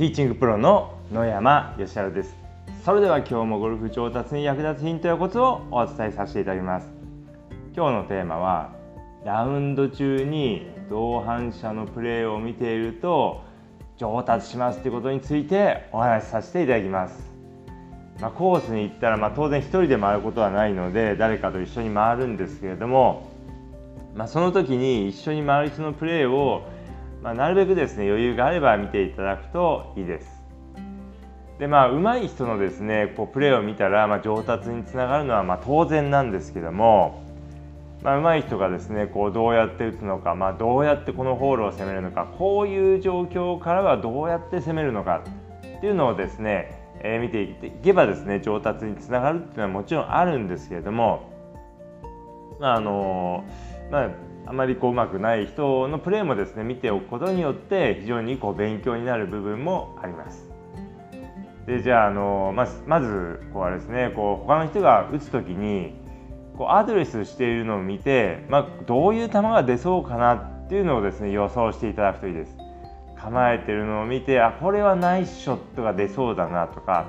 ティーチングプロの野山義晴です。それでは今日もゴルフ上達に役立つヒントやコツをお伝えさせていただきます。今日のテーマはラウンド中に同伴者のプレーを見ていると上達しますということについてお話しさせていただきます。まあ、コースに行ったら、まあ、当然1人で回ることはないので誰かと一緒に回るんですけれども、まあ、その時に一緒に回る人のプレーをまあ、なるべくですね余裕があれば見ていただくといいです。でまあ上手い人のですねこうプレーを見たら、まあ、上達につながるのはまあ当然なんですけども、まあ、上手い人がですねこうどうやって打つのか、まあ、どうやってこのホールを攻めるのかこういう状況からはどうやって攻めるのかっていうのをですね、えー、見ていけばですね上達につながるっていうのはもちろんあるんですけれども、まああのまああまりこううまくない人のプレーもですね見ておくことによって非常にこう勉強になる部分もあります。でじゃああのまずまずこうあれですねこう他の人が打つ時にこうアドレスしているのを見て、まあ、どういう球が出そうかなっていうのをですね予想していただくといいです。構えてるのを見てあこれはナイスショットが出そうだなとか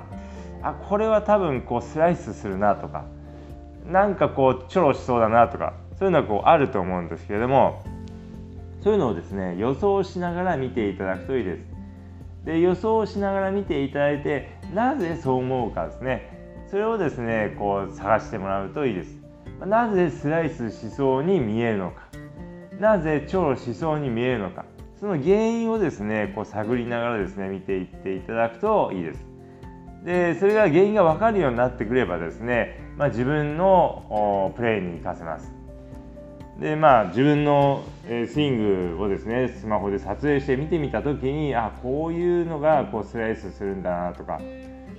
あこれは多分こうスライスするなとかなんかこうチョロしそうだなとかそういうのはこうあると思うんですけれどもそういうのをですね予想しながら見ていただくといいです。で予想しながら見ていただいてなぜそう思うかですねそれをですねこう探してもらうといいです。なぜスライスしそうに見えるのかなぜチョロしそうに見えるのかその原因をですねこう探りながらですね見ていっていただくといいです。でそれが原因が分かるようになってくればですね、まあ、自分のプレーに生かせます。でまあ自分のスイングをですねスマホで撮影して見てみた時にあこういうのがこうスライスするんだなとか、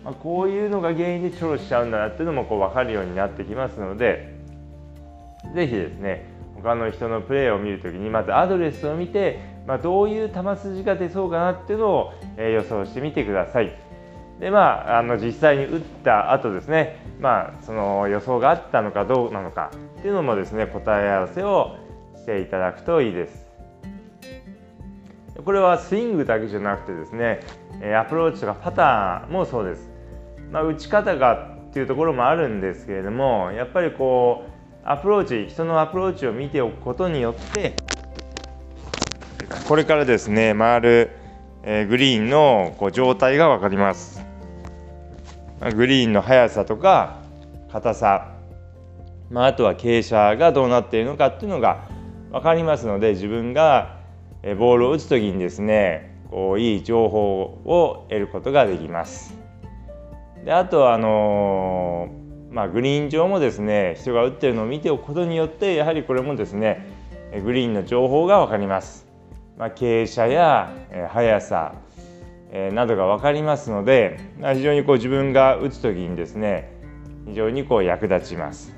まあ、こういうのが原因でチョロしちゃうんだなっていうのもこう分かるようになってきますので是非ですね他の人のプレーを見る時にまずアドレスを見て、まあ、どういう球筋が出そうかなっていうのを予想してみてください。でまあ、あの実際に打った後ですね、まあ、その予想があったのかどうなのかっていうのもですね答え合わせをしていただくといいです。これはスイングだけじゃなくてですねアプローチとかパターもそうです。まあ、打ち方がっていうところもあるんですけれどもやっぱりこうアプローチ人のアプローチを見ておくことによってこれからですね回るグリーンのこう状態が分かります。グリーンの速さとか硬さ、まあ、あとは傾斜がどうなっているのかっていうのが分かりますので自分がボールを打つ時にですねこういい情報を得ることができます。であとはあのー、まあ、グリーン上もですね人が打ってるのを見ておくことによってやはりこれもですねグリーンの情報が分かります。まあ、傾斜や速さえなどが分かりますので非常にこう自分が打つ時にですね非常にこう役立ちます。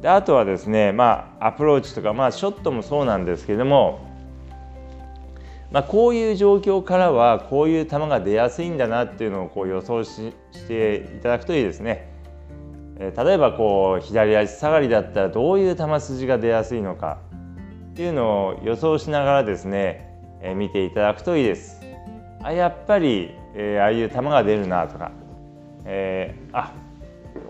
であとはですね、まあ、アプローチとか、まあ、ショットもそうなんですけども、まあ、こういう状況からはこういう球が出やすいんだなっていうのをこう予想ししていただくといいですね。え例えばこう左足下がりだったらどういう球筋が出やすいのかっていうのを予想しながらですね、え見ていただくといいです。あやっぱり、えー、ああいう球が出るなとか、えー、あ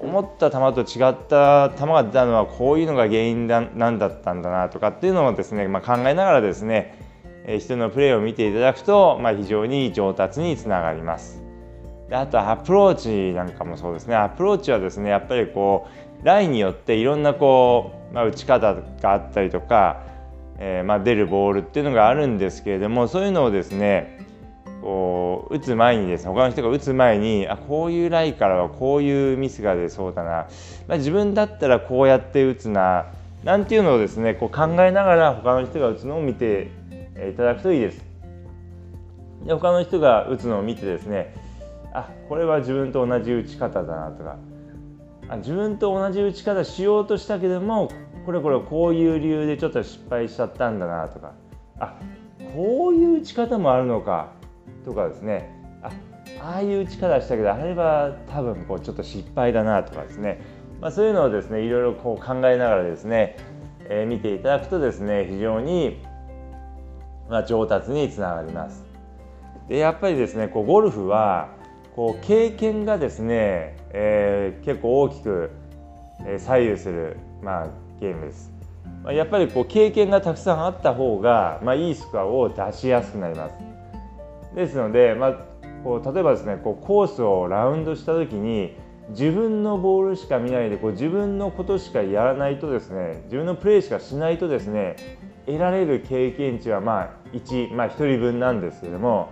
思った球と違った球が出たのはこういうのが原因だなんだったんだなとかっていうのをですね、まあ、考えながらですね、えー、人のプレーを見ていただくと、まあ、非常に上達につながります。であとアプローチなんかもそうですねアプローチはですねやっぱりこうラインによっていろんなこう、まあ、打ち方があったりとか、えー、まあ、出るボールっていうのがあるんですけれどもそういうのをですねこう打つ前にですね他の人が打つ前にあこういうライからはこういうミスが出そうだな、まあ、自分だったらこうやって打つな。なんていうのをですねこう考えながら他の人が打つのを見ていただくといいです。で他の人が打つのを見てですねあこれは自分と同じ打ち方だなとか。あ自分と同じ打ち方しようとしたけどもこれこれこういう理由でちょっと失敗しちゃったんだなとか。あこういう打ち方もあるのか。とかですねあああいう力したけどあれは多分こうちょっと失敗だなとかですね、まあ、そういうのをですねいろいろこう考えながらですね、えー、見ていただくとですね非常に、まあ、上達につながります。でやっぱりですねこうゴルフはこう経験がですね、えー、結構大きく左右する、まあ、ゲームです。やっぱりこう経験がたくさんあった方が、まあ、いいスコアを出しやすくなります。ですので、まあ、こう例えばですねこうコースをラウンドした時に自分のボールしか見ないでこう自分のことしかやらないとですね自分のプレーしかしないとですね得られる経験値はまあ1、まあ、1人分なんですけども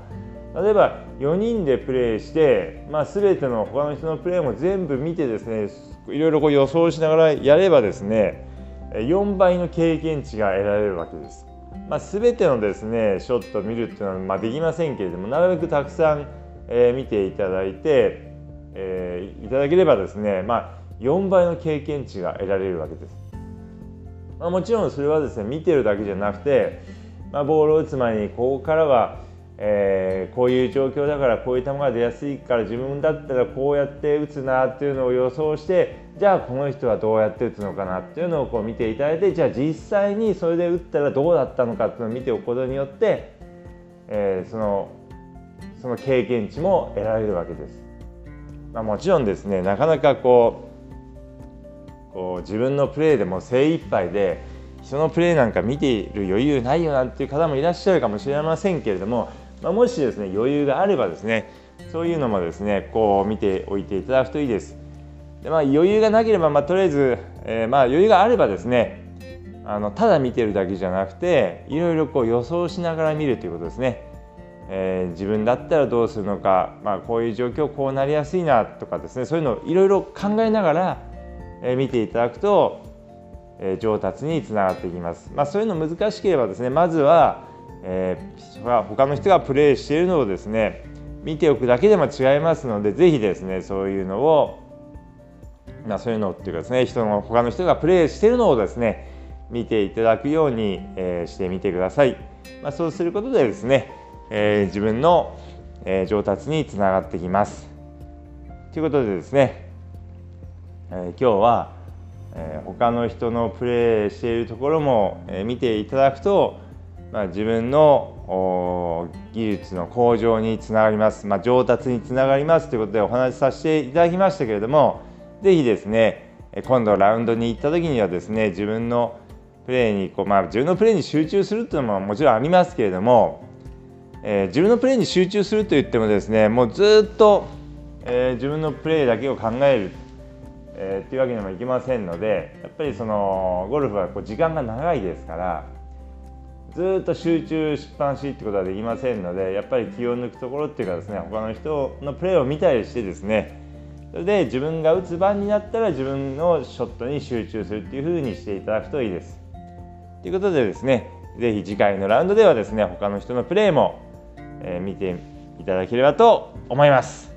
例えば4人でプレーして、まあ、全ての他の人のプレーも全部見てですねいろいろこう予想しながらやればですね4倍の経験値が得られるわけです。まあ、全てのですねショットを見るっていうのはまあできませんけれどもなるべくたくさん、えー、見ていただいて、えー、いただければですね、まあ、4倍の経験値が得られるわけです。まあ、もちろんそれはですね見てるだけじゃなくて、まあ、ボールを打つ前にここからはえー、こういう状況だからこういう球が出やすいから自分だったらこうやって打つなっていうのを予想してじゃあこの人はどうやって打つのかなっていうのをこう見ていただいてじゃあ実際にそれで打ったらどうだったのかっていうのを見ておくことによって、えー、そのその経験値も得られるわけです。まあ、もちろんですねなかなかこうこう自分のプレーでも精一杯で人のプレーなんか見ている余裕ないよなんていう方もいらっしゃるかもしれませんけれどもまあ、もしですね余裕があればですねそういうのもですねこう見ておいていただくといいです。でまあ、余裕がなければ、まあ、とりあえず、えー、まあ余裕があればですねあのただ見てるだけじゃなくていろいろこう予想しながら見るということですね。えー、自分だったらどうするのか、まあ、こういう状況こうなりやすいなとかですねそういうのをいろいろ考えながら、えー、見ていただくと、えー、上達につながっていきます。まあ、そういうの難しければですねまずはえー、他の人がプレーしているのをですね見ておくだけでも違いますのでぜひですねそういうのを、まあ、そういうのっていうかですね人の他の人がプレーしているのをですね見ていただくように、えー、してみてください。まあ、そうすることでですね、えー、自分の、えー、上達につながってきます。ということでですね、えー、今日は、えー、他の人のプレーしているところも、えー、見ていただくとまあ、自分の技術の向上につながります、まあ、上達につながりますということでお話しさせていただきましたけれども是非ですね今度ラウンドに行った時にはですね自分のプレーにこう、まあ、自分のプレーに集中するというのももちろんありますけれども、えー、自分のプレーに集中するといってもですねもうずっと、えー、自分のプレーだけを考える、えー、っていうわけにもいきませんのでやっぱりそのゴルフはこう時間が長いですからずっと集中しっぱなしってことはできませんのでやっぱり気を抜くところっていうかですね他の人のプレーを見たりしてですねそれで自分が打つ番になったら自分のショットに集中するっていう風にしていただくといいです。ということでですね是非次回のラウンドではですね他の人のプレーも、え、見ていただければと思います。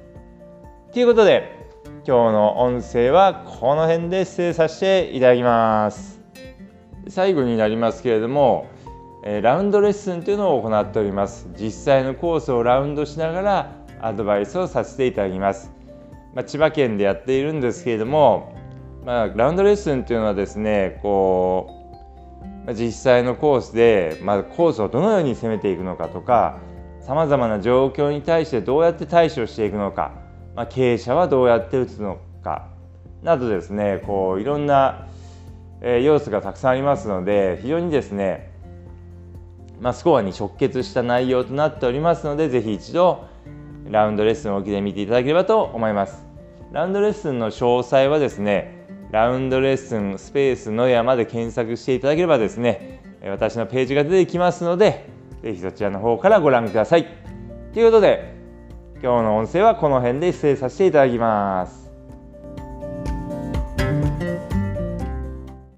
ということで今日の音声はこの辺で失礼させていただきます。最後になりますけれどもラウンドレッスンというのを行っております実際のコースをラウンドしながらアドバイスをさせていただきます、まあ、千葉県でやっているんですけれども、まあ、ラウンドレッスンというのはですねこう実際のコースで、まあ、コースをどのように攻めていくのかとかさまざまな状況に対してどうやって対処していくのか、まあ、経営者はどうやって打つのかなどですねこういろんな要素がたくさんありますので非常にですねまあ、スコアに直結した内容となっておりますのでぜひ一度ラウンドレッスンを受けてみていただければと思います。ラウンドレッスンの詳細はですねラウンドレッスンスペースの山で検索していただければですね私のページが出てきますのでぜひそちらの方からご覧ください。ということで今日の音声はこの辺で失礼させていただきます。